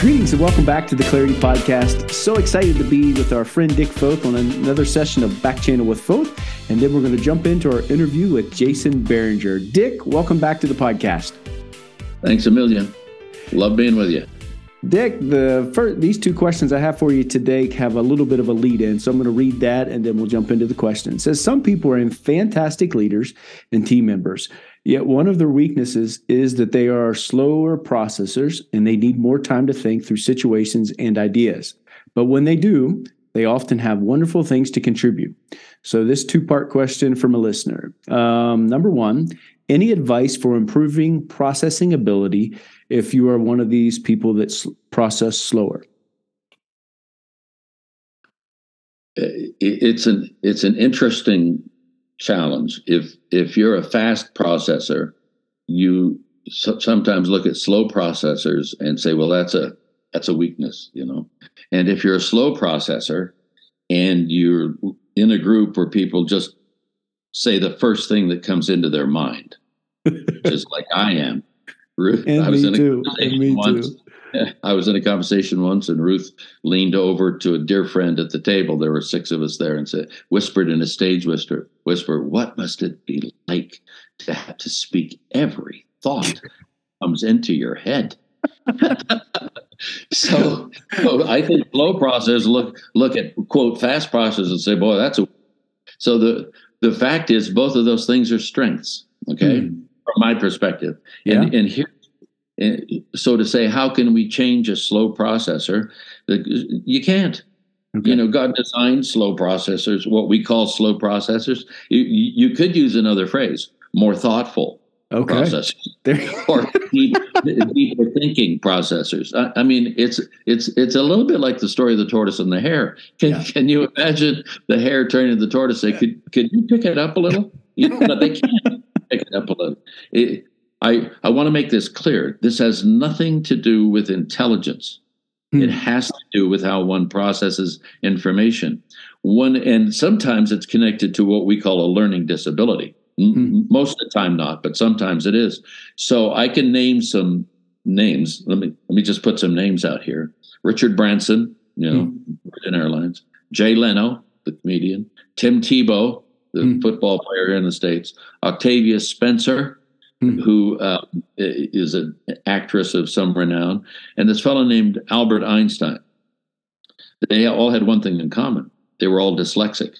Greetings and welcome back to the Clarity Podcast. So excited to be with our friend Dick Foth on another session of Back Channel with Foth. And then we're going to jump into our interview with Jason Bearinger. Dick, welcome back to the podcast. Thanks a million. Love being with you. Dick, the first, these two questions I have for you today have a little bit of a lead in. So I'm going to read that and then we'll jump into the question. It says Some people are in fantastic leaders and team members, yet one of their weaknesses is that they are slower processors and they need more time to think through situations and ideas. But when they do, they often have wonderful things to contribute. So, this two part question from a listener. Um, number one, any advice for improving processing ability if you are one of these people that process slower? It's an it's an interesting challenge. If if you're a fast processor, you so, sometimes look at slow processors and say, "Well, that's a that's a weakness," you know. And if you're a slow processor and you're in a group where people just say the first thing that comes into their mind, just like I am. Ruth, and I was in a too. conversation once. I was in a conversation once, and Ruth leaned over to a dear friend at the table. There were six of us there, and said, whispered in a stage whisper, "Whisper, what must it be like to have to speak every thought comes into your head?" so, so, I think slow processors look look at quote fast processors and say, "Boy, that's a." So the the fact is, both of those things are strengths. Okay, mm. from my perspective, and and here. Eh, so to say, how can we change a slow processor? You can't. Okay. You know, God designed slow processors, what we call slow processors. You, you could use another phrase, more thoughtful okay. processors, or deep, deeper thinking processors. I, I, mean, it's it's it's a little bit like the story of the tortoise and the hare. Can yeah. can you imagine the hare turning to the tortoise say, "Could could you pick it up a little?" You know, but they can't pick it up a little. It, I, I want to make this clear. This has nothing to do with intelligence. Hmm. It has to do with how one processes information. One and sometimes it's connected to what we call a learning disability. Hmm. Most of the time not, but sometimes it is. So I can name some names. Let me let me just put some names out here. Richard Branson, you know, hmm. Virgin Airlines. Jay Leno, the comedian. Tim Tebow, the hmm. football player in the States. Octavia Spencer, mm-hmm. who uh, is an actress of some renown, and this fellow named Albert Einstein. They all had one thing in common: they were all dyslexic.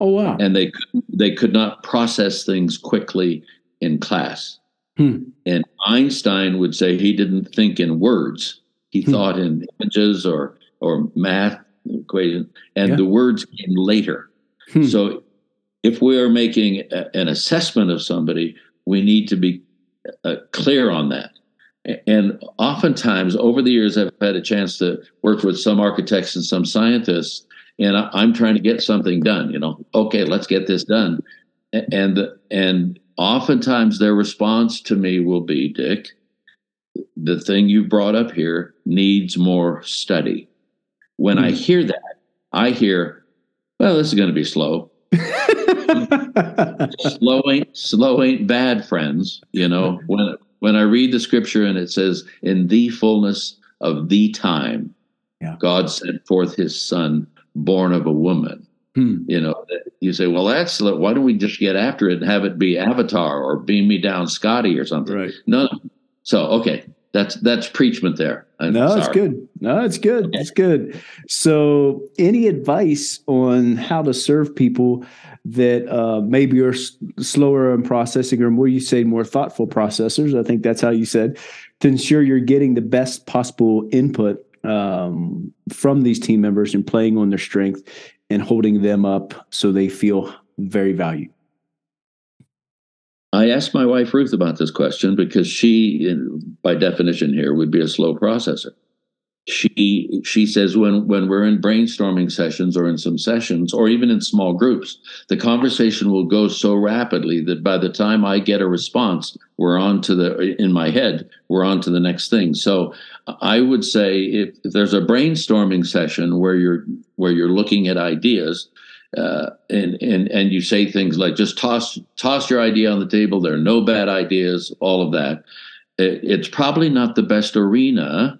Oh wow! And they they could not process things quickly in class. Hmm. And Einstein would say he didn't think in words; he hmm. thought in images or or math equations, and yeah. the words came later. Hmm. So, if we are making a, an assessment of somebody, we need to be uh, clear on that. And oftentimes, over the years, I've had a chance to work with some architects and some scientists, and I'm trying to get something done. You know, okay, let's get this done. And and oftentimes, their response to me will be, "Dick, the thing you brought up here needs more study." When mm-hmm. I hmm. hear that, I hear, "Well, this is going to be slow." slow ain't slow ain't bad, friends. You know when when I read the scripture and it says, "In the fullness of the time, yeah. God sent forth His Son, born of a woman." Hmm. You know, you say, "Well, that's why don't we just get after it and have it be Avatar or Beam Me Down, Scotty or something?" Right. No. So okay, that's that's preachment there. I'm no, sorry. it's good. No, it's good. Okay. It's good. So, any advice on how to serve people that uh, maybe are s- slower in processing, or more you say more thoughtful processors? I think that's how you said to ensure you're getting the best possible input um, from these team members and playing on their strength and holding them up so they feel very valued. I asked my wife Ruth about this question because she, by definition, here would be a slow processor. She she says when when we're in brainstorming sessions or in some sessions or even in small groups, the conversation will go so rapidly that by the time I get a response, we're on to the in my head, we're on to the next thing. So I would say if, if there's a brainstorming session where you're where you're looking at ideas, uh, and and and you say things like just toss toss your idea on the table. There are no bad ideas. All of that. It, it's probably not the best arena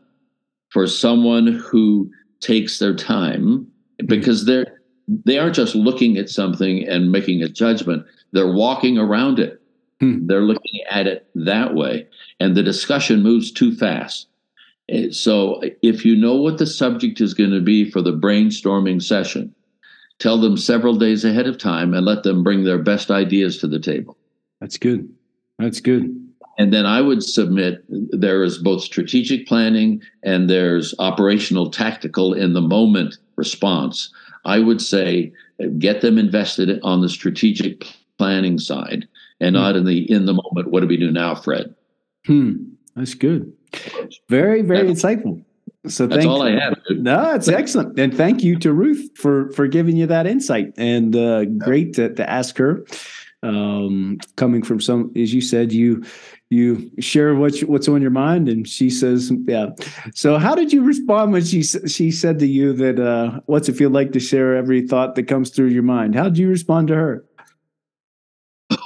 for someone who takes their time because they're they aren't just looking at something and making a judgment. They're walking around it. Hmm. they're looking at it that way. And the discussion moves too fast. Eh, so if you know what the subject is going to be for the brainstorming session tell them several days ahead of time and let them bring their best ideas to the table. That's good. That's good and then I would submit there is both strategic planning and there's operational tactical in the moment response. I would say get them invested on the strategic planning side and hmm. not in the in the moment. What do we do now, Fred? Hmm. That's good. Very, very that's, insightful. So that's all I have. No, it's excellent, and thank you to Ruth for for giving you that insight. And uh, great to, to ask her. Um, coming from some, as you said, you you share what's what's on your mind? And she says yeah. So how did you respond when she she said to you that uh, what's it feel like to share every thought that comes through your mind? How did you respond to her?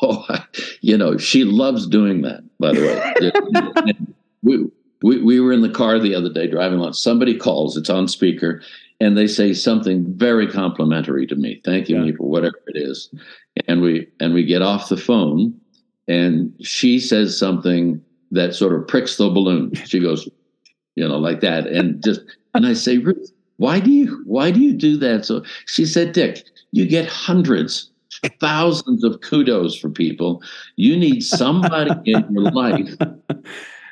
Oh you know she loves doing that by the way. We, we, we were in the car the other day driving along. Somebody calls it's on speaker and they say something very complimentary to me. Thanking yeah. me for whatever it is. And we and we get off the phone and she says something that sort of pricks the balloon. She goes, you know, like that, and just and I say, Ruth, why do you why do you do that? So she said, Dick, you get hundreds, thousands of kudos for people. You need somebody in your life.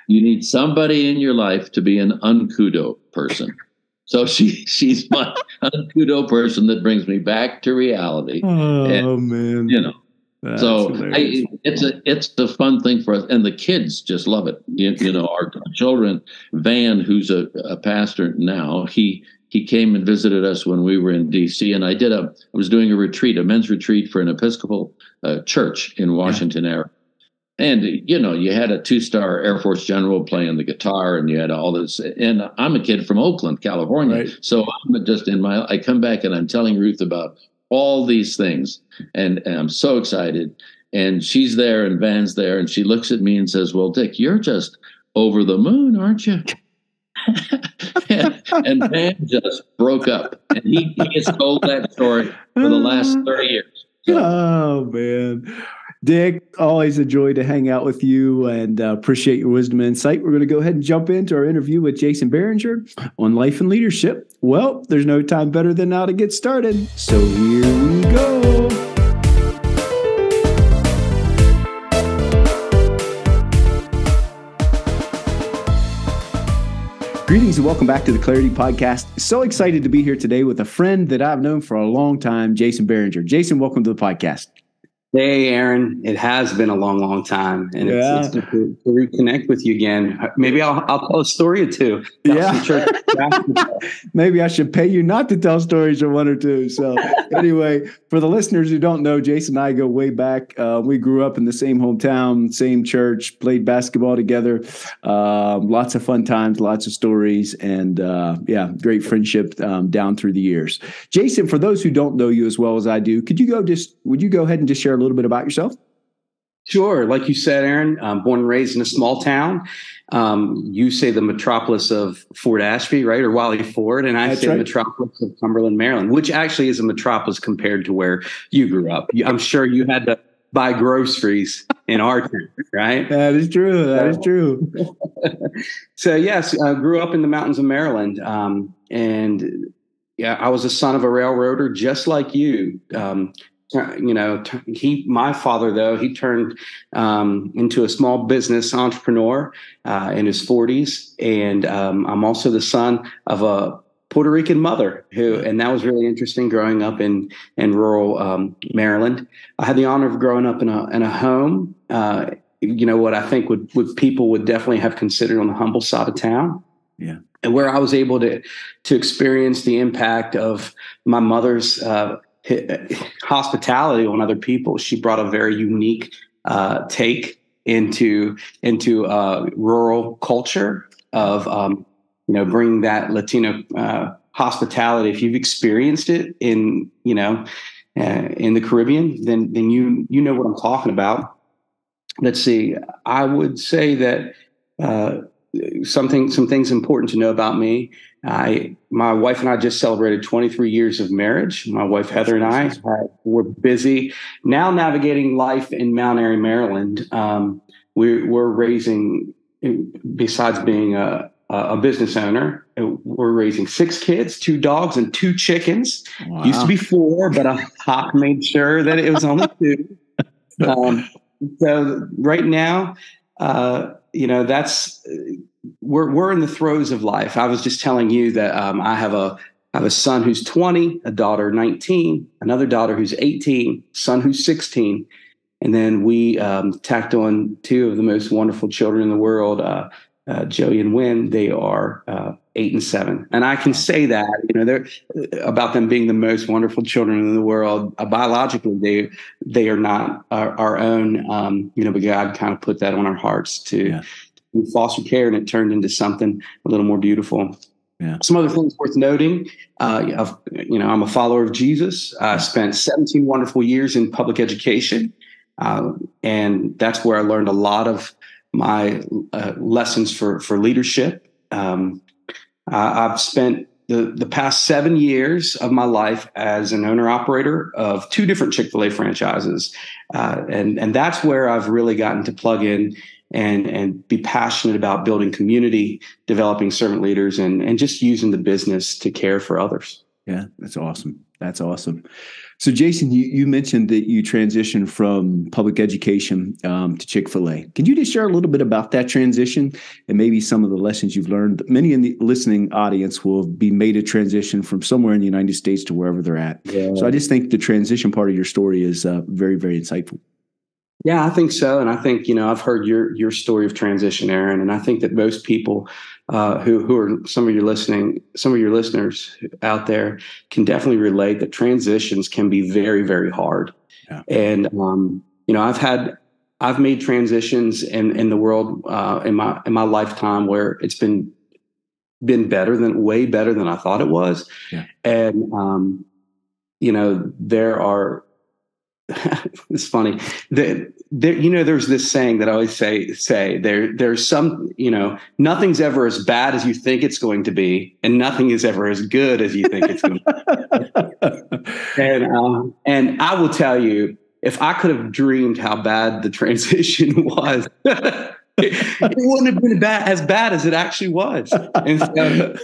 You need somebody in your life to be an unkudo person. So she she's my unkudo person that brings me back to reality. Oh and, man, you know that's so I, it's a it's a fun thing for us, and the kids just love it. You, you know, our children. Van, who's a, a, pastor now, he he came and visited us when we were in D.C. and I did a I was doing a retreat, a men's retreat for an Episcopal uh, church in Washington yeah. area. And you know, you had a two-star Air Force general playing the guitar, and you had all this. And I'm a kid from Oakland, California, right. so I'm just in my. I come back and I'm telling Ruth about all these things. And, and, I'm so excited. And she's there and Van's there. And she looks at me and says, Well, Dick, you're just over the moon, aren't you? and, and Van just broke up. And he, he has told that story for the last 30 years. So. Oh, man. Dick, always a joy to hang out with you and uh, appreciate your wisdom and insight. We're going to go ahead and jump into our interview with Jason Bearinger on life and leadership. Well, there's no time better than now to get started. So here we go. Greetings and welcome back to the Clarity Podcast. So excited to be here today with a friend that I've known for a long time, Jason Bearinger. Jason, welcome to the podcast. Hey, Aaron. It has been a long, long time, and yeah. it's, it's to, to, reconnect with you again. Maybe I'll I'll tell a story or two. Yeah. Maybe I should pay you not to tell stories or one or two. So anyway, for the listeners who don't know, Jason and I go way back. Uh, we grew up in the same hometown, same church, played basketball together. Um, lots of fun times, lots of stories, and uh, yeah, great friendship um, down through the years. Jason, for those who don't know you as well as I do, could you go just would you go ahead and just share little bit about yourself? Sure. Like you said, Aaron, I'm born and raised in a small town. Um, you say the metropolis of Fort Ashby, right? Or Wiley Ford. And I That's say right. metropolis of Cumberland, Maryland, which actually is a metropolis compared to where you grew up. I'm sure you had to buy groceries in our town, right? That is true. That is true. so, yes, I grew up in the mountains of Maryland. Um, and yeah, I was a son of a railroader, just like you. Um, you know he my father though he turned um, into a small business entrepreneur uh, in his 40s and um, i'm also the son of a puerto rican mother who and that was really interesting growing up in in rural um, maryland. I had the honor of growing up in a in a home uh, you know what i think would, would people would definitely have considered on the humble side of town. Yeah. And where i was able to to experience the impact of my mother's uh, hospitality on other people. She brought a very unique uh, take into into uh, rural culture of um, you know bringing that Latino uh, hospitality. If you've experienced it in you know uh, in the Caribbean, then then you you know what I'm talking about. Let's see. I would say that uh, something some things important to know about me. I my wife and I just celebrated 23 years of marriage. My wife Heather and I had, were busy now navigating life in Mount Airy, Maryland. Um, we're, we're raising, besides being a, a business owner, we're raising six kids, two dogs, and two chickens. Wow. Used to be four, but I Hawk made sure that it was only two. Um, so right now, uh, you know, that's we're we're in the throes of life. I was just telling you that um, I have a I have a son who's 20, a daughter 19, another daughter who's 18, son who's 16, and then we um, tacked on two of the most wonderful children in the world, uh, uh, Joey and Wynn. They are uh, eight and seven, and I can say that you know they're about them being the most wonderful children in the world. Uh, biologically, they they are not our, our own, um, you know, but God kind of put that on our hearts to. Yeah foster care, and it turned into something a little more beautiful. Yeah. Some other things worth noting. Uh, you know, I'm a follower of Jesus. I spent 17 wonderful years in public education, uh, and that's where I learned a lot of my uh, lessons for for leadership. Um, I've spent the, the past seven years of my life as an owner operator of two different Chick fil A franchises. Uh, and, and that's where I've really gotten to plug in and and be passionate about building community, developing servant leaders, and and just using the business to care for others. Yeah, that's awesome. That's awesome. So, Jason, you, you mentioned that you transitioned from public education um, to Chick fil A. Can you just share a little bit about that transition and maybe some of the lessons you've learned? Many in the listening audience will be made a transition from somewhere in the United States to wherever they're at. Yeah. So, I just think the transition part of your story is uh, very, very insightful. Yeah, I think so, and I think you know I've heard your your story of transition, Aaron, and I think that most people uh, who who are some of your listening, some of your listeners out there can definitely relate that transitions can be very very hard, yeah. and um, you know I've had I've made transitions in in the world uh, in my in my lifetime where it's been been better than way better than I thought it was, yeah. and um, you know there are it's funny that there, you know, there's this saying that I always say, say there, there's some, you know, nothing's ever as bad as you think it's going to be, and nothing is ever as good as you think it's going to be. and, um, and I will tell you, if I could have dreamed how bad the transition was, it wouldn't have been bad, as bad as it actually was. And so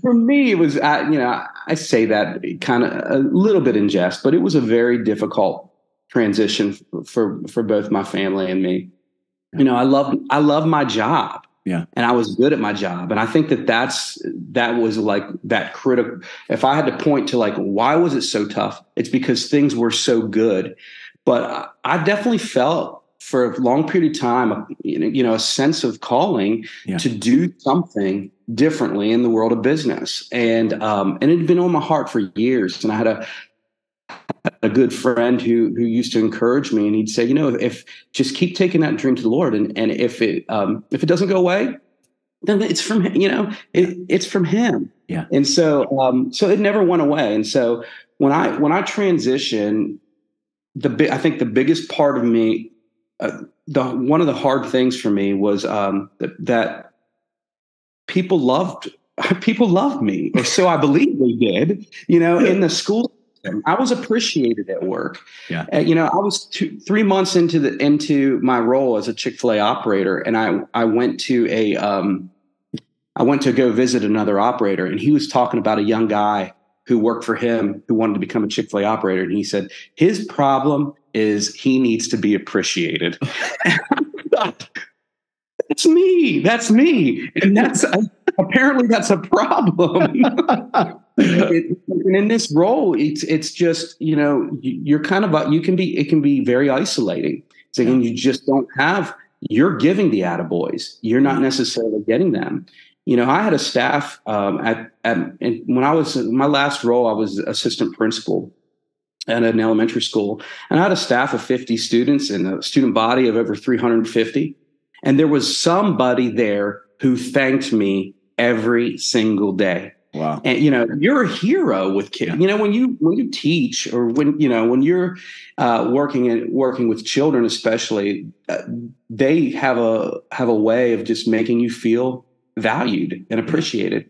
for me, it was, uh, you know, I say that kind of a little bit in jest, but it was a very difficult transition for for both my family and me. You know, I love I love my job. Yeah. And I was good at my job. And I think that that's that was like that critical if I had to point to like why was it so tough? It's because things were so good. But I definitely felt for a long period of time, you know, a sense of calling yeah. to do something differently in the world of business, and um, and it had been on my heart for years. And I had a a good friend who who used to encourage me, and he'd say, you know, if, just keep taking that dream to the Lord, and and if it um, if it doesn't go away, then it's from you know it, it's from Him. Yeah. And so um, so it never went away. And so when I when I transition, the I think the biggest part of me, uh, the one of the hard things for me was um, that, that people loved people loved me, or so I believe they did. You know, in the school I was appreciated at work. Yeah. Uh, you know, I was two, three months into the into my role as a Chick Fil A operator, and I I went to a um, I went to go visit another operator, and he was talking about a young guy who worked for him who wanted to become a Chick Fil A operator, and he said his problem is he needs to be appreciated. that's me. That's me, and that's apparently that's a problem. it, and in this role, it's it's just you know you're kind of you can be it can be very isolating. So again, you just don't have you're giving the attaboys. You're not mm-hmm. necessarily getting them. You know, I had a staff um, at, at when I was my last role, I was assistant principal at an elementary school, and I had a staff of 50 students and a student body of over 350. And there was somebody there who thanked me every single day Wow. And you know, you're a hero with kids. Yeah. You know, when you when you teach or when you know when you're uh, working and working with children, especially, uh, they have a have a way of just making you feel valued and appreciated.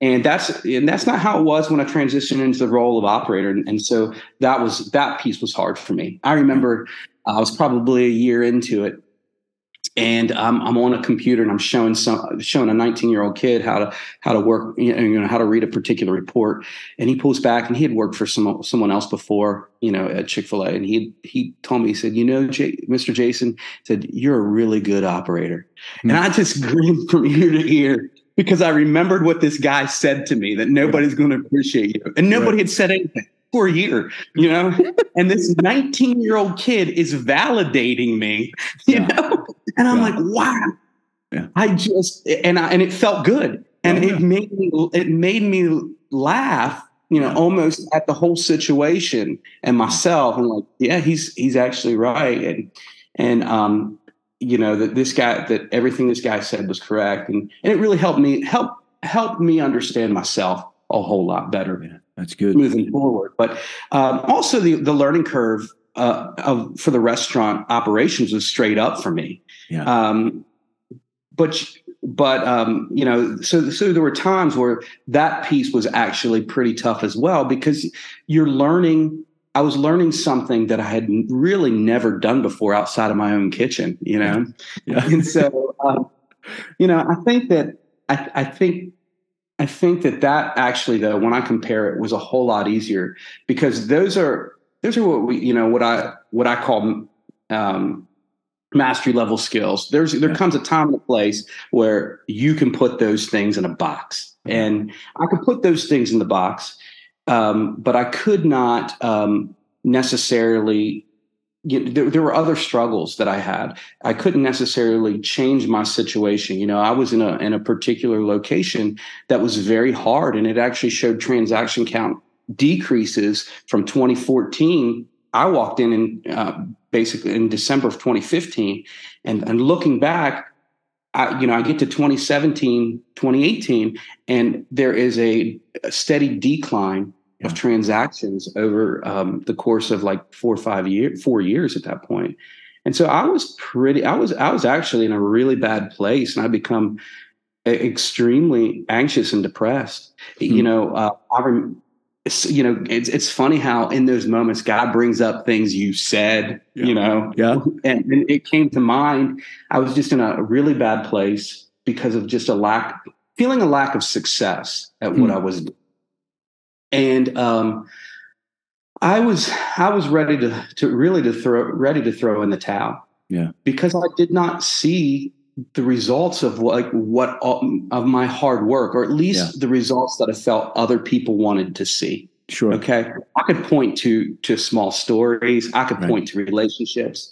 And that's and that's not how it was when I transitioned into the role of operator. And, and so that was that piece was hard for me. I remember I was probably a year into it, and I'm, I'm on a computer and I'm showing some showing a 19 year old kid how to how to work you know, how to read a particular report and he pulls back and he had worked for some someone else before you know at Chick-fil-A and he he told me he said you know J- Mr. Jason said you're a really good operator Hmm. and I just grinned from ear to ear because I remembered what this guy said to me that nobody's going to appreciate you and nobody Right. had said anything for a year you know and this 19 year old kid is validating me you Yeah. know and I'm Yeah. like, wow. Yeah. I just and I and it felt good. And Oh, it made me it made me laugh, you know, almost at the whole situation and myself. And like, yeah, he's he's actually right. And and um, you know, that this guy that everything this guy said was correct. And and it really helped me help helped me understand myself a whole lot better Yeah, that's good. moving forward. But um, also the the learning curve uh, of for the restaurant operations was straight up for me. Yeah. Um, but but um, you know, so so there were times where that piece was actually pretty tough as well because you're learning. I was learning something that I had really never done before outside of my own kitchen. You know, Yeah. and so um, you know, I think that I, I think I think that that actually, though, when I compare it, was a whole lot easier because those are those are what we, you know, what I what I call um, mastery level skills. There's there comes a time and a place where you can put those things in a box, and I could put those things in the box, um, but I could not um, necessarily. You know, there, there were other struggles that I had. I couldn't necessarily change my situation. You know, I was in a in a particular location that was very hard, and it actually showed transaction count decreases from 2014. I walked in and uh, basically in December of 2015, and and looking back, I, you know, I get to 2017, 2018, and there is a, a steady decline Yeah. of transactions over um, the course of like four or five years, four years at that point. And so I was pretty, I was, I was actually in a really bad place, and I become extremely anxious and depressed. You Hmm. know, uh, I rem- it's, you know, it's it's funny how in those moments God brings up things you said, Yeah. you know, Yeah. and, and it came to mind. I was just in a really bad place because of just a lack, feeling a lack of success at what Hmm. I was doing. And um, I was I was ready to to really to throw ready to throw in the towel. Yeah. Because I did not see the results of like what of my hard work, or at least Yeah. the results that I felt other people wanted to see. Sure. Okay. I could point to to small stories. I could Right. point to relationships.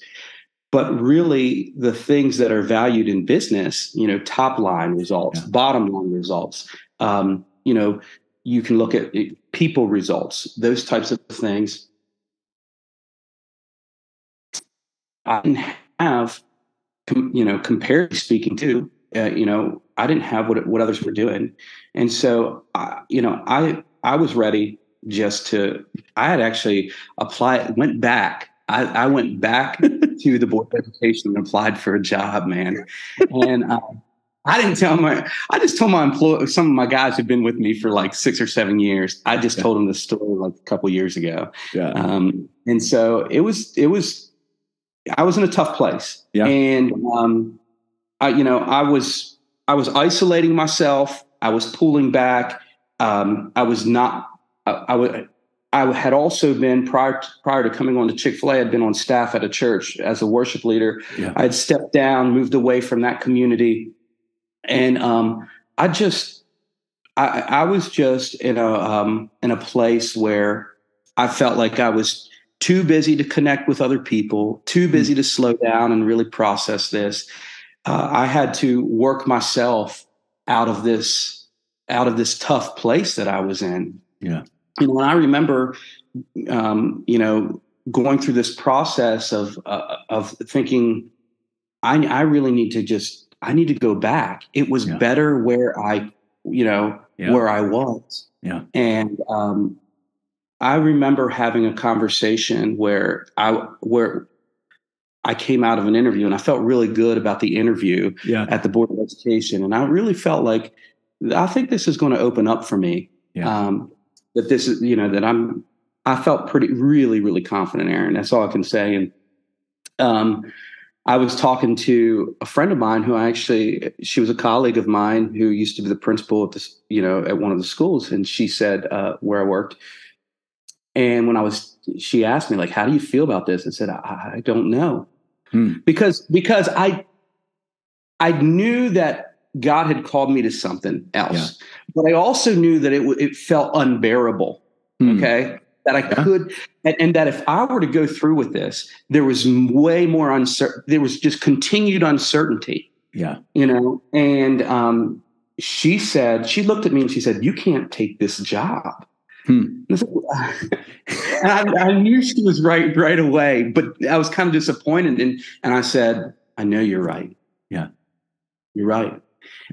But really the things that are valued in business, you know, top line results, Yeah. bottom line results, um, you know, you can look at people results, those types of things. I didn't have, com, you know, comparatively speaking to, uh, you know, I didn't have what what others were doing, and so, I, you know, I I was ready just to. I had actually applied, went back. I, I went back to the board of education and applied for a job, man, and. Uh, I didn't tell my. I just told my employee. Some of my guys who've been with me for like six or seven years. I just Yeah. told them the story like a couple years ago, Yeah. um, and so it was. It was. I was in a tough place, Yeah. and um, I, you know, I was. I was isolating myself. I was pulling back. Um, I was not. I, I would. I had also been prior to, prior to coming on to Chick Fil A. I'd been on staff at a church as a worship leader. Yeah. I had stepped down, moved away from that community, and um, I just, I, I was just in a um, in a place where I felt like I was too busy to connect with other people, too busy to slow down and really process this. Uh, I had to work myself out of this out of this tough place that I was in. Yeah. You know, and I remember, um, you know, going through this process of uh, of thinking, I I really need to just I need to go back. It was Yeah. better where I you know, Yeah. where I was. Yeah. And um, I remember having a conversation where I where I came out of an interview and I felt really good about the interview Yeah. at the Board of Education, and I really felt like I think this is going to open up for me. Yeah. Um, that this is, you know, that I'm. I felt pretty, really, really confident, Aaron. That's all I can say. And um, I was talking to a friend of mine who I actually, she was a colleague of mine who used to be the principal at this, you know, at one of the schools, and she said uh, where I worked. And when I was, she asked me like, "How do you feel about this?" I said, "I, I don't know," Hmm. because because I I knew that God had called me to something else, but I also knew that it it felt unbearable. Hmm. Okay, that I Yeah. could, and, and that if I were to go through with this, there was way more uncertain. There was just continued uncertainty Yeah. you know and um she said she looked at me and she said you can't take this job Hmm. and I, I, knew she was right right away but i was kind of disappointed and and i said i know you're right Yeah. you're right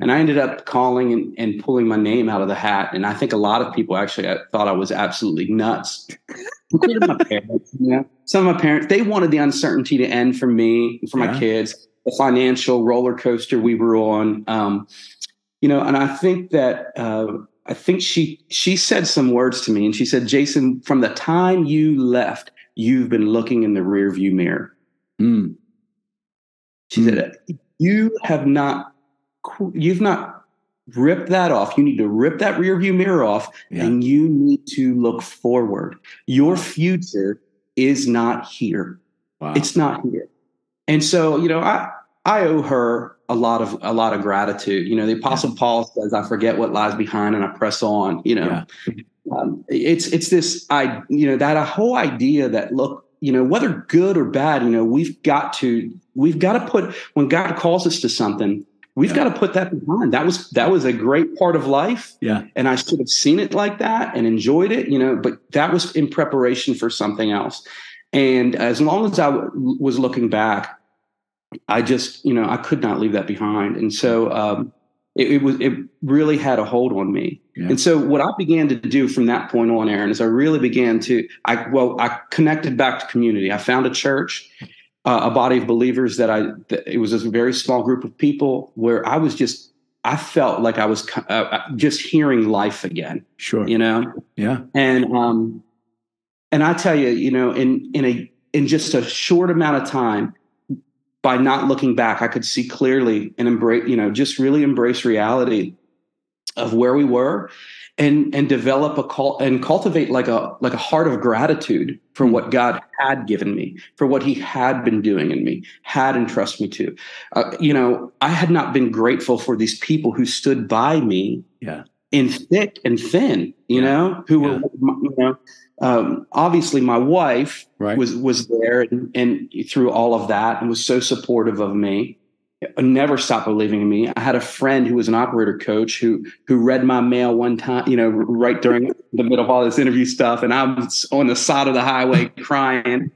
and i ended up calling and, and pulling my name out of the hat and i think a lot of people actually uh, thought i was absolutely nuts including my parents you know some of my parents they wanted the uncertainty to end for me for Yeah. my kids the financial roller coaster we were on. Um, you know, and I think that uh, I think she she said some words to me, and she said, "Jason, from the time you left, you've been looking in the rearview mirror." Hmm. She said, "You have not, you've not ripped that off. You need to rip that rearview mirror off, Yeah. and you need to look forward. Your future is not here." Wow. it's not here and so you know i i owe her a lot of a lot of gratitude you know the apostle paul says i forget what lies behind and i press on you know um, it's it's this i you know that a whole idea that look you know whether good or bad you know we've got to we've got to put when god calls us to something we've Yeah. got to put that behind that was that was a great part of life yeah. and I should have seen it like that and enjoyed it, you know, but that was in preparation for something else. And as long as I w- was looking back, I just, you know, I could not leave that behind. And so um, it, it was, it really had a hold on me. Yeah. And so what I began to do from that point on, Aaron, is I really began to, I, well, I connected back to community. I found a church, uh, a body of believers that I, that it was a very small group of people where I was just, I felt like I was uh, uh, just hearing life again, Sure. you know? Yeah. And um, and I tell you, you know, in in a in just a short amount of time, by not looking back, I could see clearly and embrace, you know, just really embrace reality of where we were, and and develop a call and cultivate like a like a heart of gratitude for Hmm. what God had given me, for what He had been doing in me, had entrusted me to. Uh, you know, I had not been grateful for these people who stood by me Yeah. In thick and thin, you Yeah. know, who Yeah. were, you know, um, obviously my wife Right. was was there and, and through all of that and was so supportive of me. Never stopped believing in me. I had a friend who was an operator coach who who read my mail one time, you know, right during the middle of all this interview stuff, and I was on the side of the highway crying.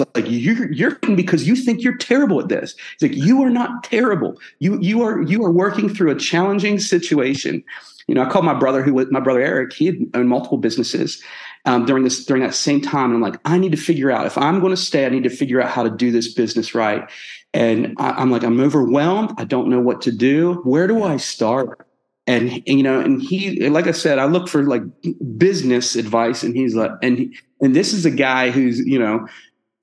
Like you're you're because you think you're terrible at this. It's like you are not terrible. You you are you are working through a challenging situation. You know, I called my brother who was my brother Eric. He had owned multiple businesses um, during this during that same time, and I'm like, I need to figure out if I'm going to stay. I need to figure out how to do this business right. And I, I'm like, I'm overwhelmed. I don't know what to do. Where do I start? And, and, you know, and he, like I said, I look for like business advice, and he's like, and he, and this is a guy who's you know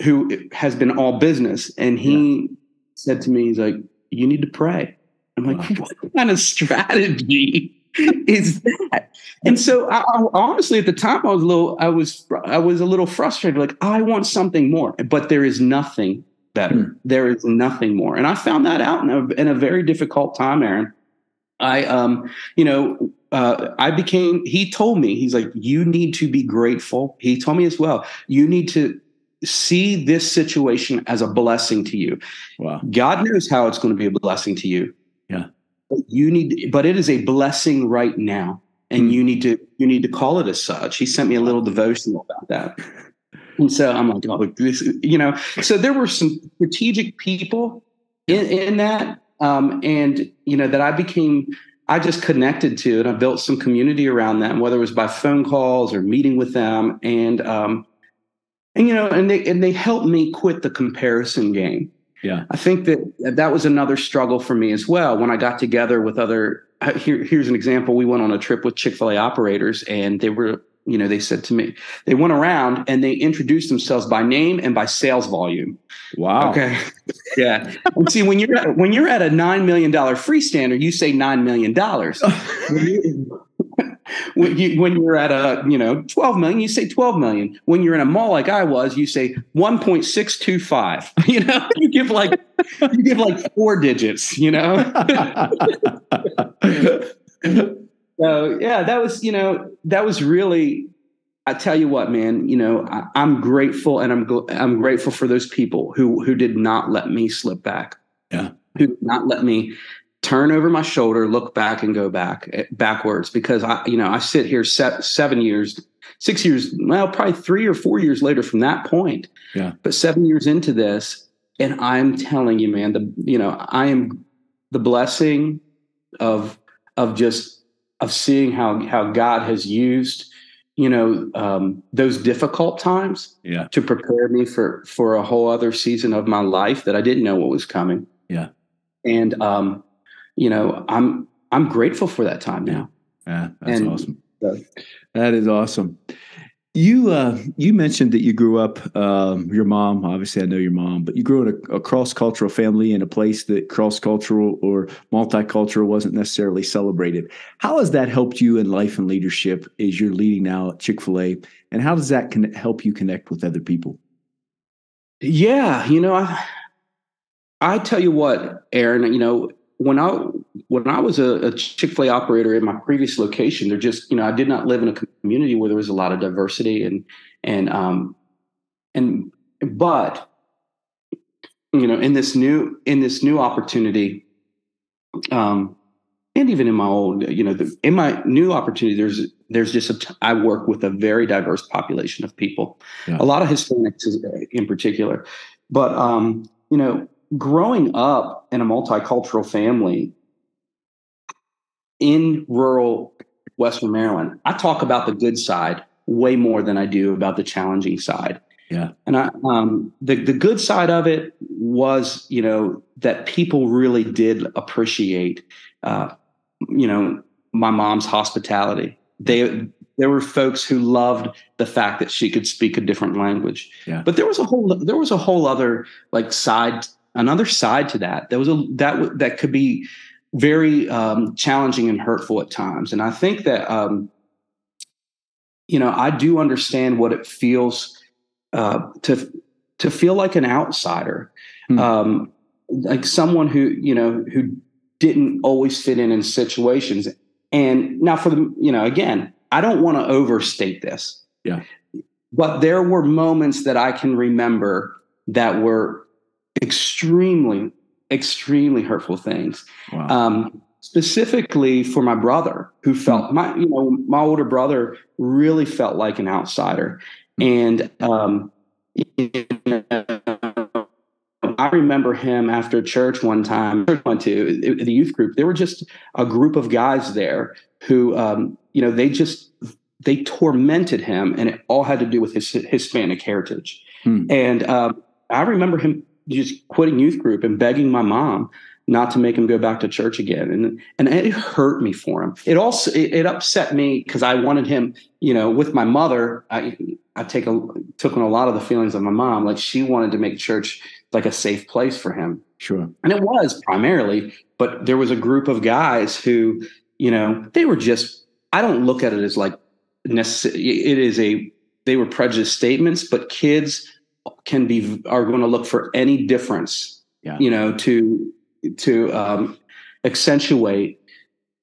who has been all business, and he said to me, he's like, you need to pray. I'm like, Wow. what kind of strategy is that? And so, I, I, honestly, at the time, I was a little, I was, I was a little frustrated. Like, I want something more, but there is nothing better. Hmm. There is nothing more, and I found that out in a, in a very difficult time, Aaron. I, um, you know, uh, I became. He told me, he's like, you need to be grateful. He told me as well, you need to see this situation as a blessing to you. Wow. God knows how it's going to be a blessing to you. Yeah. But you need, but it is a blessing right now, and Hmm. you need to you need to call it as such. He sent me a little devotional about that, and so I'm like, oh, this, you know. So there were some strategic people in, in that um, and you know that I became I just connected to and I built some community around that, whether it was by phone calls or meeting with them, and um, and you know, and they and they helped me quit the comparison game. Yeah, I think that that was another struggle for me as well. When I got together with other, uh, here, here's an example. We went on a trip with Chick Fil A operators, and they were you know, they said to me, they went around and they introduced themselves by name and by sales volume. Wow. Okay. yeah. And see, when you're at, when you're at a nine million dollar freestander, you say nine million dollars. when, you, when you're at a you know 12 million you say 12 million when you're in a mall like i was you say 1.625 you know you give like you give like four digits you know so yeah, that was you know that was really. I tell you what, man. You know, I, am grateful, and I'm I'm grateful for those people who who did not let me slip back. Yeah, who did not let me turn over my shoulder, look back, and go back eh, backwards. Because I, you know, I sit here se- seven years, six years, well, probably three or four years later from that point. Yeah, but seven years into this, and I'm telling you, man, the you know, I am the blessing of of just of seeing how how God has used you know um, those difficult times yeah. to prepare me for for a whole other season of my life that I didn't know what was coming. Yeah, and um, you know I'm I'm grateful for that time now. Yeah, that's and, awesome. That is awesome. You uh, you mentioned that you grew up. Um, your mom, obviously, I know your mom, but you grew in a, a cross cultural family in a place that cross cultural or multicultural wasn't necessarily celebrated. How has that helped you in life and leadership as you're leading now at Chick Fil A, and how does that con- help you connect with other people? Yeah, you know, I, I tell you what, Aaron. You know, when I when I was a, a Chick Fil A operator in my previous location, there just you know I did not live in a community where there was a lot of diversity and and um and but you know in this new in this new opportunity um and even in my old you know the, in my new opportunity there's there's just a I work with a very diverse population of people yeah. a lot of hispanics in particular but um you know growing up in a multicultural family in rural Western Maryland, I talk about the good side way more than I do about the challenging side. Yeah. And I, um, the, the good side of it was, you know, that people really did appreciate, uh, you know, my mom's hospitality. They, there were folks who loved the fact that she could speak a different language. Yeah. But there was a whole, there was a whole other like side another side to that. There was a that that could be very um, challenging and hurtful at times. And I think that um, you know I do understand what it feels uh, to to feel like an outsider, hmm. um, like someone who you know who didn't always fit in in situations. And now for the you know again, I don't want to overstate this. Yeah. But there were moments that I can remember that were extremely, extremely hurtful things. Wow. Um, specifically for my brother, who felt my, you know, my older brother really felt like an outsider, and um, I remember him after church one time. Church Went to the youth group. There were just a group of guys there who, um, you know, they just they tormented him, and it all had to do with his Hispanic heritage. Hmm. And uh, I remember him just quitting youth group and begging my mom not to make him go back to church again. And and it hurt me for him. It also it, it upset me because i wanted him you know with my mother i i take a took on a lot of the feelings of my mom. Like she wanted to make church like a safe place for him. Sure. And it was primarily but there was a group of guys who you know they were just i don't look at it as like necessary it is a they were prejudiced statements but kids can be are going to look for any difference yeah. you know to to um, accentuate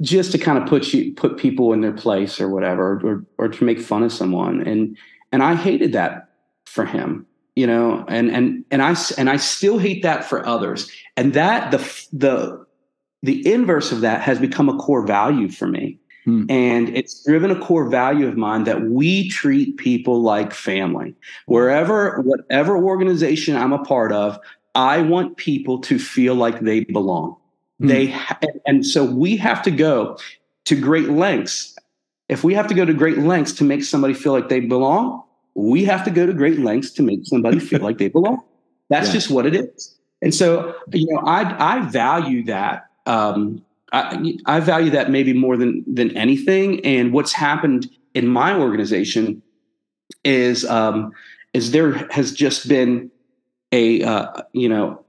just to kind of put you put people in their place or whatever or or to make fun of someone. And and I hated that for him you know and and and I and I still hate that for others. And that the the the inverse of that has become a core value for me Hmm. And it's driven a core value of mine that we treat people like family. Wherever, whatever organization I'm a part of, I want people to feel like they belong. Mm. They ha- and so we have to go to great lengths. If we have to go to great lengths to make somebody feel like they belong, we have to go to great lengths to make somebody feel like they belong. That's yeah. just what it is. And so, you know, I I value that. Um, I, I value that maybe more than than anything. And what's happened in my organization is um, is there has just been a uh, you know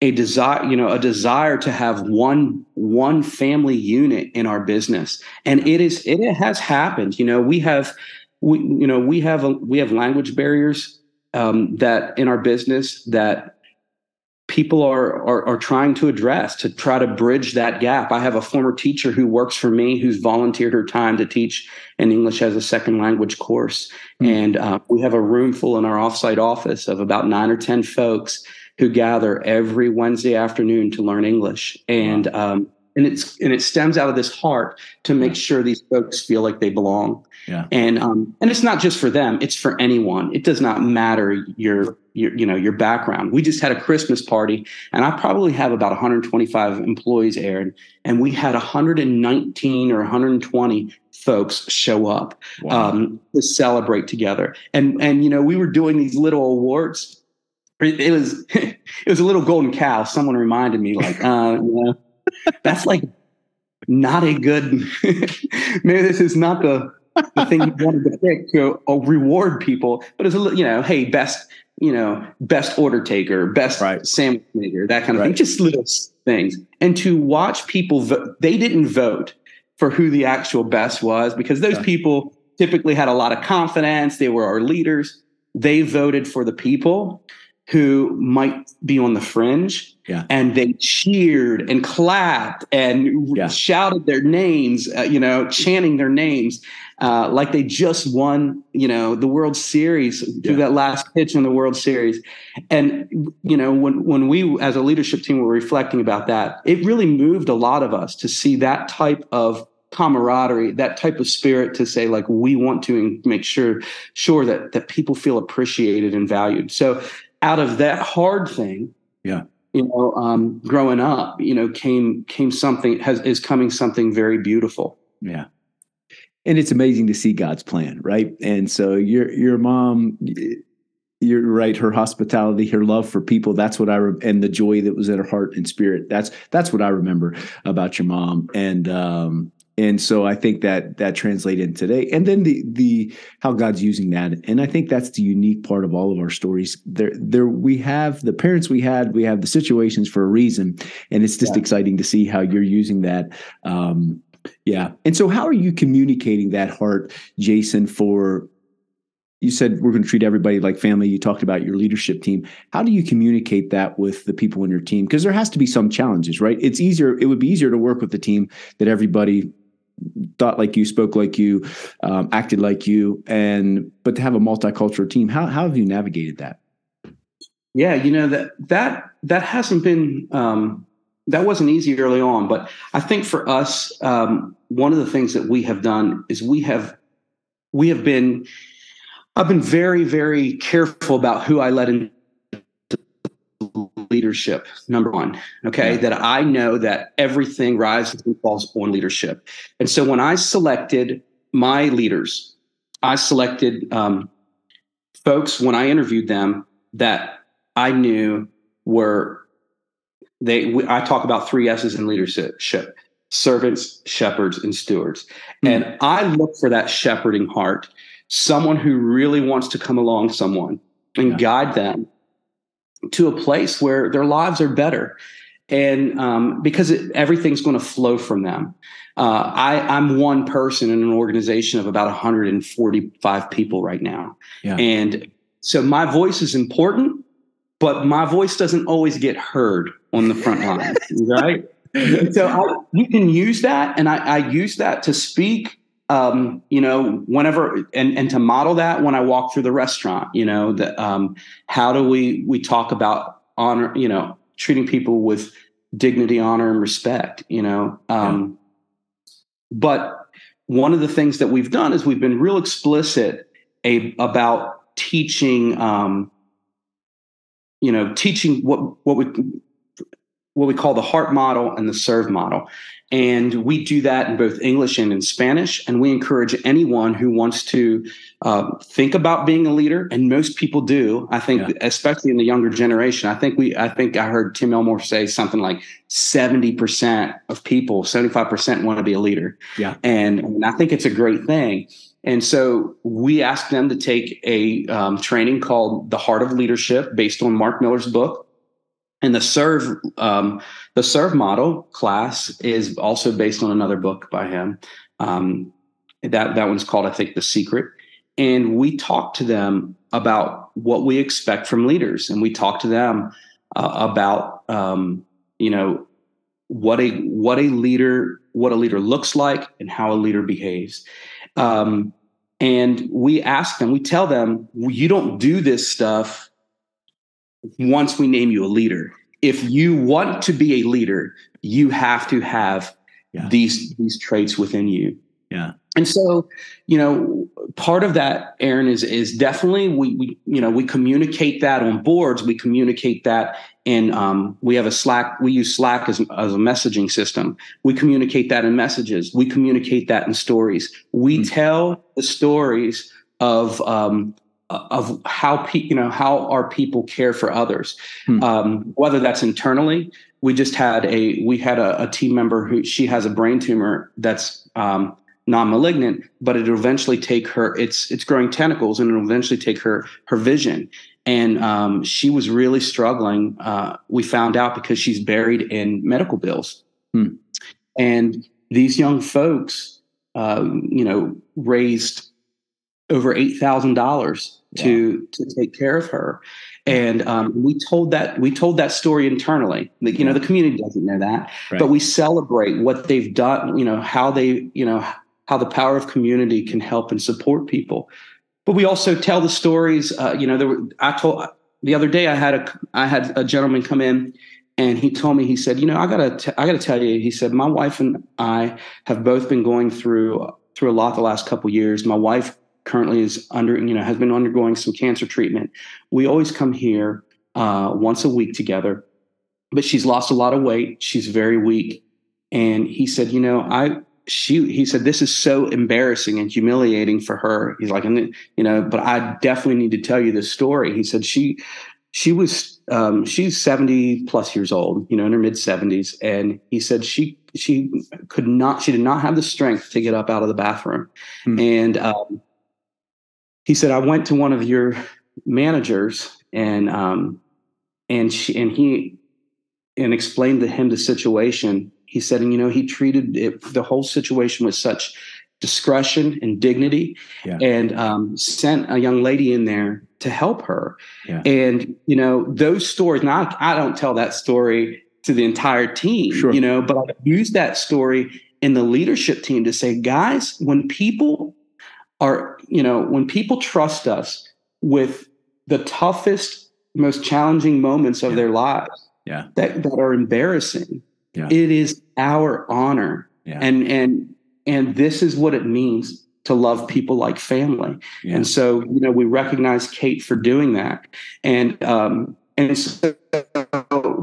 a desire you know a desire to have one one family unit in our business and it is it has happened you know we have we you know we have a, we have language barriers um, that in our business that people are, are, are trying to address to try to bridge that gap. I have a former teacher who works for me who's volunteered her time to teach an English as a second language course, mm-hmm. and uh, we have a room full in our offsite office of about nine or ten folks who gather every Wednesday afternoon to learn English, and um, and it's and it stems out of this heart to make sure these folks feel like they belong. Yeah. And um, and it's not just for them; it's for anyone. It does not matter your your you know your background. We just had a Christmas party, and I probably have about 125 employees, Aaron, and we had 119 or 120 folks show up wow. um, to celebrate together. And and you know we were doing these little awards. It, it was it was a little golden cow. Someone reminded me like, uh, you know, that's like not a good. maybe this is not the the thing you wanted to pick to uh, reward people, but it's a little, you know, hey, best, you know, best order taker, best right. sandwich maker, that kind of right. thing, just little things. And to watch people, vo- they didn't vote for who the actual best was because those people typically had a lot of confidence. They were our leaders. They voted for the people who might be on the fringe. Yeah. And they cheered and clapped and yeah. shouted their names, uh, you know, chanting their names uh, like they just won, you know, the World Series through yeah. that last pitch in the World Series. And you know, when when we as a leadership team were reflecting about that, it really moved a lot of us to see that type of camaraderie, that type of spirit to say like we want to make sure sure that that people feel appreciated and valued. So out of that hard thing, yeah you know um, growing up you know came came something has is coming something very beautiful yeah and it's amazing to see God's plan, right? And so your your mom, you're right. Her hospitality, her love for people. That's what I re- and the joy that was in her heart and spirit. That's that's what I remember about your mom. And um, and so I think that that translated today. And then the the how God's using that. And I think that's the unique part of all of our stories. There there we have the parents we had, we have the situations for a reason, and it's just yeah. exciting to see how you're using that. Um, yeah. And so, how are you communicating that heart, Jason, for you said we're going to treat everybody like family. You talked about your leadership team. How do you communicate that with the people in your team? Because there has to be some challenges, right? It's easier, it would be easier to work with the team that everybody thought like you, spoke like you, um, acted like you, and but to have a multicultural team, how how have you navigated that? Yeah, you know that that that hasn't been um, that wasn't easy early on, but I think for us, um, one of the things that we have done is we have we have been I've been very very careful about who I let into leadership. Number one, okay, yeah. that I know that everything rises and falls on leadership, and so when I selected my leaders, I selected um, folks when I interviewed them that I knew were they we, i talk about three s's in leadership servants shepherds and stewards mm. and i look for that shepherding heart someone who really wants to come along someone and yeah. guide them to a place where their lives are better and um, because it, everything's going to flow from them uh, I, i'm one person in an organization of about 145 people right now yeah. and so my voice is important but my voice doesn't always get heard on the front line, right? so I, you can use that, and I, I use that to speak. Um, you know, whenever and and to model that when I walk through the restaurant, you know, that um, how do we we talk about honor? You know, treating people with dignity, honor, and respect. You know, um, yeah. but one of the things that we've done is we've been real explicit a, about teaching um, you know, teaching what what we what we call the heart model and the serve model. And we do that in both English and in Spanish. And we encourage anyone who wants to uh, think about being a leader, and most people do. I think, yeah. especially in the younger generation. I think we. I think I heard Tim Elmore say something like seventy percent of people, seventy five percent, want to be a leader. Yeah, and, and I think it's a great thing. And so we asked them to take a um, training called The Heart of Leadership, based on Mark Miller's book. And the serve um, the serve model class is also based on another book by him. Um, that that one's called, I think, The Secret. And we talk to them about what we expect from leaders, and we talk to them uh, about um, you know what a what a leader what a leader looks like and how a leader behaves. Um, and we ask them, we tell them, you don't do this stuff once we name you a leader. If you want to be a leader, you have to have yeah. these these traits within you. Yeah. And so, you know, part of that, Aaron, is is definitely we we you know we communicate that on boards. We communicate that in um, we have a Slack. We use Slack as as a messaging system. We communicate that in messages. We communicate that in stories. We mm-hmm. tell the stories of um, of how pe- you know how our people care for others, hmm. um, whether that's internally. We just had a we had a, a, team member who she has a brain tumor that's um, non-malignant, but it'll eventually take her it's it's growing tentacles and it'll eventually take her her vision. And um, she was really struggling. Uh, we found out because she's buried in medical bills, hmm. and these young folks, uh, you know, raised over eight thousand dollars to to take care of her. And um, we told that we told that story internally. You know the community doesn't know that. Right. but we celebrate what they've done you know how they you know how the power of community can help and support people. But we also tell the stories uh, you know there were, i told the other day i had a i had a gentleman come in and he told me he said you know i gotta t- I gotta tell you he said my wife and i have both been going through through a lot the last couple years. My wife currently is under, you know, has been undergoing some cancer treatment. We always come here uh, once a week together, but she's lost a lot of weight. She's very weak. And he said, you know, I, she, he said, this is so embarrassing and humiliating for her. He's like, and you know, but I definitely need to tell you this story. He said, she, she was, um, she's 70 plus years old, you know, in her mid seventies. And he said, she, she could not, she did not have the strength to get up out of the bathroom. Hmm. And, um, he said, I went to one of your managers and um, and she and he and explained to him the situation. He said, and you know, he treated it, the whole situation with such discretion and dignity, yeah. and um, sent a young lady in there to help her. Yeah. And you know, those stories. Now, I, I, don't tell that story to the entire team, sure. you know, but I use that story in the leadership team to say, guys, when people are, you know, when people trust us with the toughest, most challenging moments of yeah. their lives yeah. that, that are embarrassing, yeah. it is our honor. Yeah. And and and this is what it means to love people like family. Yeah. And so, you know, we recognize Kate for doing that. And um, and so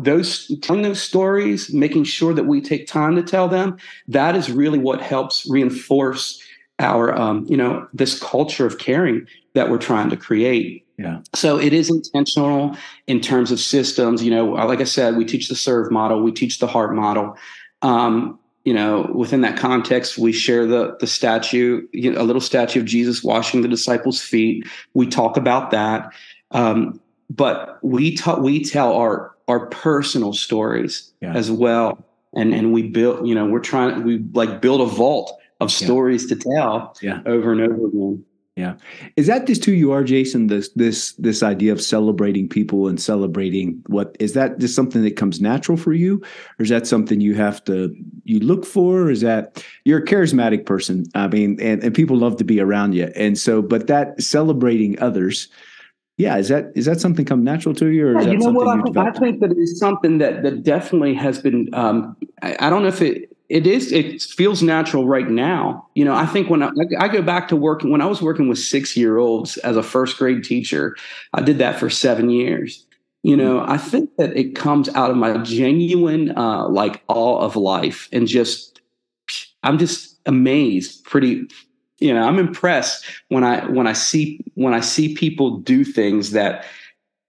those telling those stories, making sure that we take time to tell them, that is really what helps reinforce our um, you know this culture of caring that we're trying to create. Yeah. So it is intentional in terms of systems you know like i said we teach the serve model we teach the heart model. Um, you know within that context we share the the statue you know, a little statue of jesus washing the disciples feet. We talk about that. Um, but we ta- we tell our our personal stories yeah. as well. And and we build you know we're trying we like build a vault of stories yeah. to tell yeah. over and over again. Yeah. Is that just who you are, Jason? This this this idea of celebrating people and celebrating what is that just something that comes natural for you? Or is that something you have to you look for? Or is that you're a charismatic person? I mean, and, and people love to be around you. And so, but that celebrating others, yeah, is that is that something come natural to you, or yeah, you know what? I, I, think that is something that that definitely has been. Um, I, I, don't know if it it is it feels natural right now. You know i think when I, I, go back to working when i was working with six year olds as a first grade teacher i did that for seven years. You know, I think that it comes out of my genuine uh, like awe of life and just I'm just amazed pretty you know i'm impressed when i when i see when i see people do things that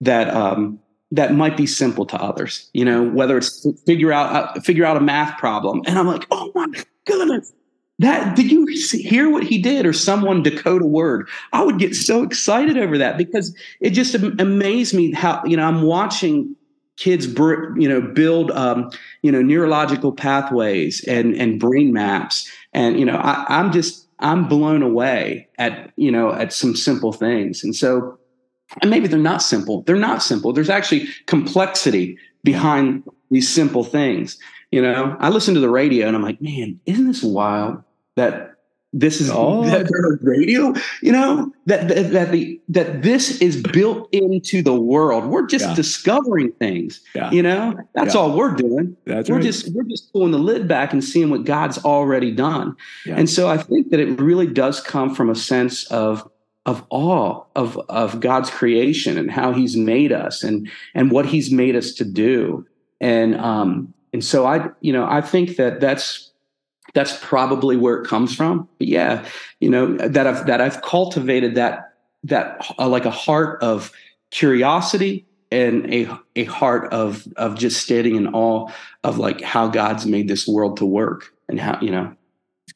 that um that might be simple to others you know whether it's figure out uh, figure out a math problem. And i'm like oh my goodness. That did you hear what he did or someone decode a word? I would get so excited over that because it just amazed me how you know i'm watching kids you know build um, you know neurological pathways and and brain maps. And you know I, i'm just i'm blown away at you know at some simple things. And so and maybe they're not simple they're not simple there's actually complexity behind these simple things you know i listen to the radio and i'm like man isn't this wild that this is oh. that radio you know that, that that the that this is built into the world we're just yeah. discovering things yeah. you know that's yeah. all we're doing that's we're right. just we're just pulling the lid back and seeing what god's already done and so i think that it really does come from a sense of of awe of of god's creation and how he's made us and and what he's made us to do and um and so i you know i think that that's that's probably where it comes from. But yeah, you know that I've that I've cultivated that that uh, like a heart of curiosity and a a heart of of just standing in awe of like how God's made this world to work and how you know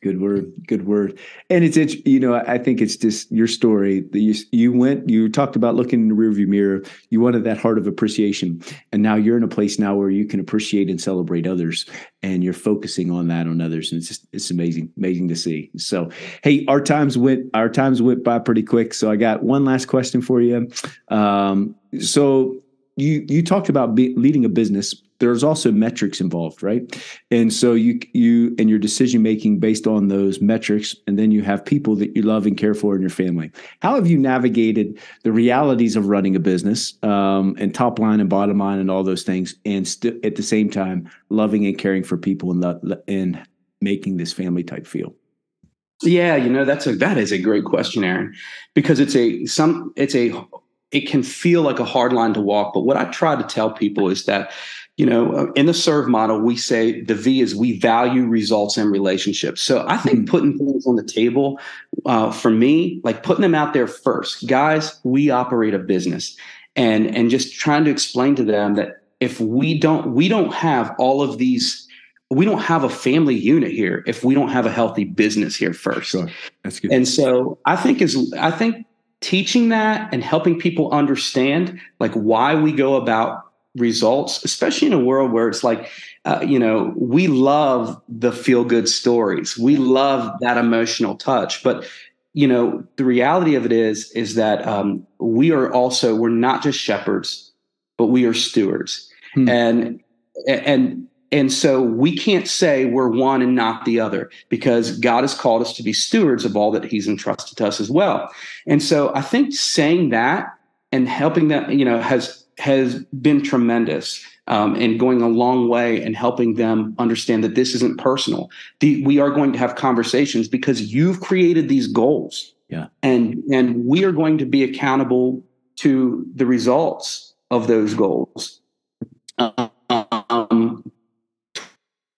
good word good word. And it's it's you know i think it's just your story that you you went you talked about looking in the rearview mirror. You wanted that heart of appreciation. And now you're in a place now where you can appreciate and celebrate others and you're focusing on that on others. And it's just it's amazing amazing to see. So hey our times went our times went by pretty quick. So i got one last question for you. Um, so you you talked about be, leading a business there's also metrics involved right and so you you and your decision making based on those metrics and then you have people that you love and care for in your family how have you navigated the realities of running a business um, and top line and bottom line and all those things and st- at the same time loving and caring for people and and making this family type feel yeah, you know that's a that is a great question, Aaron, because it's a some it's a it can feel like a hard line to walk. But what I try to tell people is that, you know, uh, in the serve model, we say the V is we value results and relationships. So I think mm-hmm. putting things on the table uh, for me, like putting them out there first, guys, we operate a business, and and just trying to explain to them that if we don't we don't have all of these we don't have a family unit here if we don't have a healthy business here first. Sure. That's good. And so I think is I think teaching that and helping people understand like why we go about results especially in a world where it's like uh, you know we love the feel good stories we love that emotional touch but you know the reality of it is is that um, we are also we're not just shepherds but we are stewards hmm. and and and so we can't say we're one and not the other because God has called us to be stewards of all that He's entrusted to us as well. And so I think saying that and helping them, you know, has has been tremendous um, and going a long way and helping them understand that this isn't personal. The, we are going to have conversations because you've created these goals. Yeah. And and we are going to be accountable to the results of those goals. Um,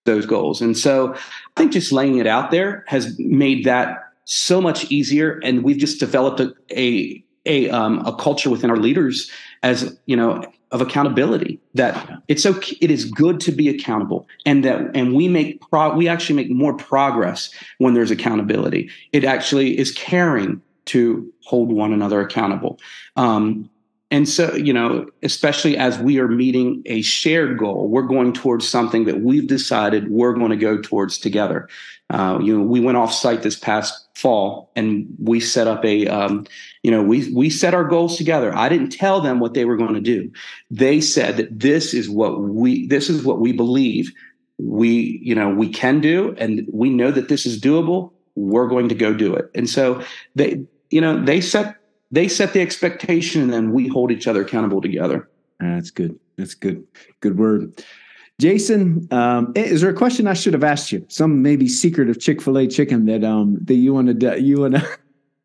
those goals. And so I think just laying it out there has made that so much easier. And we've just developed a, a, a, um, a culture within our leaders as, you know, of accountability that it's okay. It is good to be accountable and that, and we make pro, we actually make more progress when there's accountability. It actually is caring to hold one another accountable. Um, and so, you know, especially as we are meeting a shared goal, we're going towards something that we've decided we're going to go towards together. Uh, you know, we went off site this past fall and we set up a, um, you know, we we set our goals together. I didn't tell them what they were going to do. They said that this is what we this is what we believe we you know we can do, and we know that this is doable. We're going to go do it. And so they you know they set they set the expectation and then we hold each other accountable together. That's good. That's good. Good word. Jason, um, is there a question I should have asked you? Some maybe secret of Chick Fil A chicken that um that you want to you want to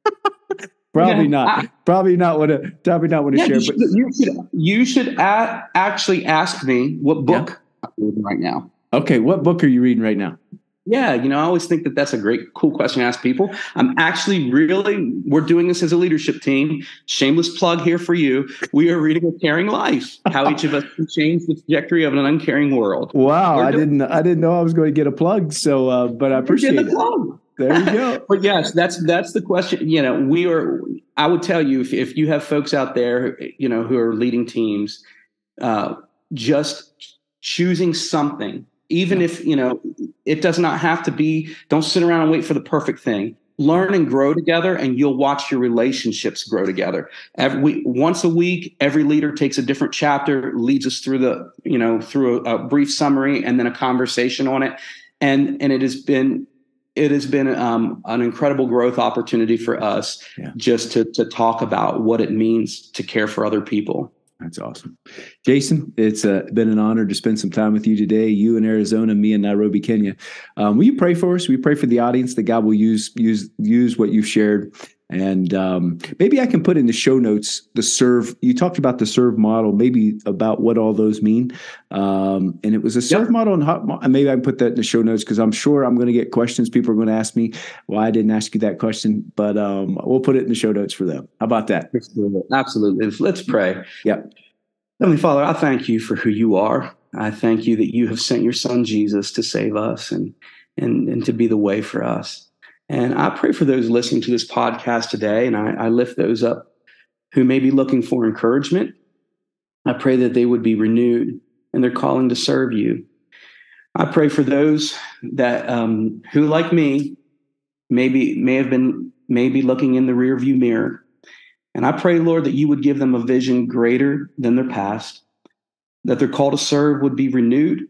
probably yeah, not. I, probably not want to. Probably not want to yeah, share. You should, you should, you should a- actually ask me what book yeah. I'm reading right now. Okay, what book are you reading right now? Yeah, you know, I always think that that's a great, cool question to ask people. I'm actually really, we're doing this as a leadership team. Shameless plug here for you. We are reading A Caring Life: How Each of Us Can Change the Trajectory of an Uncaring World. Wow, I didn't, I didn't know I was going to get a plug. So, uh, but I appreciate the it. Plug. There you go. but yes, that's that's the question. You know, we are. I would tell you if if you have folks out there, you know, who are leading teams, uh, just choosing something even if you know it does not have to be don't sit around and wait for the perfect thing. Learn and grow together and you'll watch your relationships grow together. Every once a week every leader takes a different chapter leads us through the you know through a, a brief summary and then a conversation on it. And and it has been it has been um, an incredible growth opportunity for us yeah. just to to talk about what it means to care for other people that's awesome. Jason, it's uh, been an honor to spend some time with you today. You in Arizona, me in Nairobi, Kenya. Um, will you pray for us? We pray for the audience that God will use use use what you've shared. And um, maybe I can put in the show notes the serve. You talked about the serve model, maybe about what all those mean. Um, and it was a serve yep. model, and hot, maybe I can put that in the show notes because I'm sure I'm going to get questions. People are going to ask me why I didn't ask you that question, but um, we'll put it in the show notes for them. How about that? Absolutely. Let's pray. Yep. Heavenly Father, I thank you for who you are. I thank you that you have sent your son Jesus to save us and and, and to be the way for us. And I pray for those listening to this podcast today, and I, I lift those up who may be looking for encouragement. I pray that they would be renewed in their calling to serve you. I pray for those that um, who, like me, maybe may have been maybe looking in the rearview mirror and I pray, Lord, that you would give them a vision greater than their past, that their call to serve would be renewed,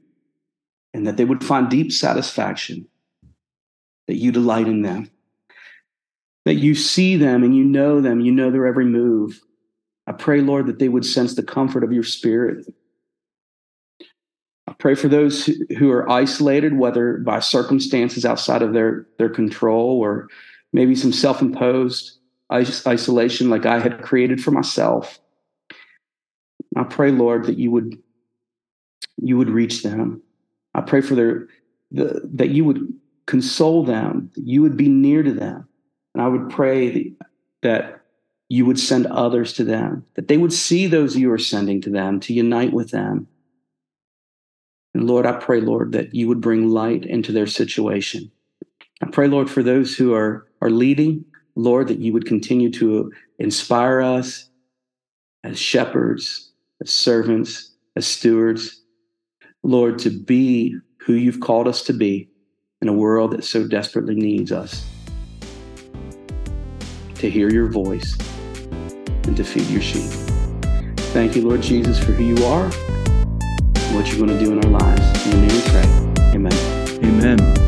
and that they would find deep satisfaction, that you delight in them, that you see them and you know them, you know their every move. I pray, Lord, that they would sense the comfort of your spirit. I pray for those who are isolated, whether by circumstances outside of their, their control or maybe some self imposed isolation like I had created for myself. I pray, Lord, that you would you would reach them. I pray for their the, that you would console them, you would be near to them. And I would pray that you would send others to them, that they would see those you are sending to them to unite with them. And Lord, I pray, Lord, that you would bring light into their situation. I pray, Lord, for those who are, are leading, Lord, that you would continue to inspire us as shepherds, as servants, as stewards, Lord, to be who you've called us to be in a world that so desperately needs us. To hear your voice and to feed your sheep. Thank you, Lord Jesus, for who you are what you're going to do in our lives. In the name we pray. Amen. Amen.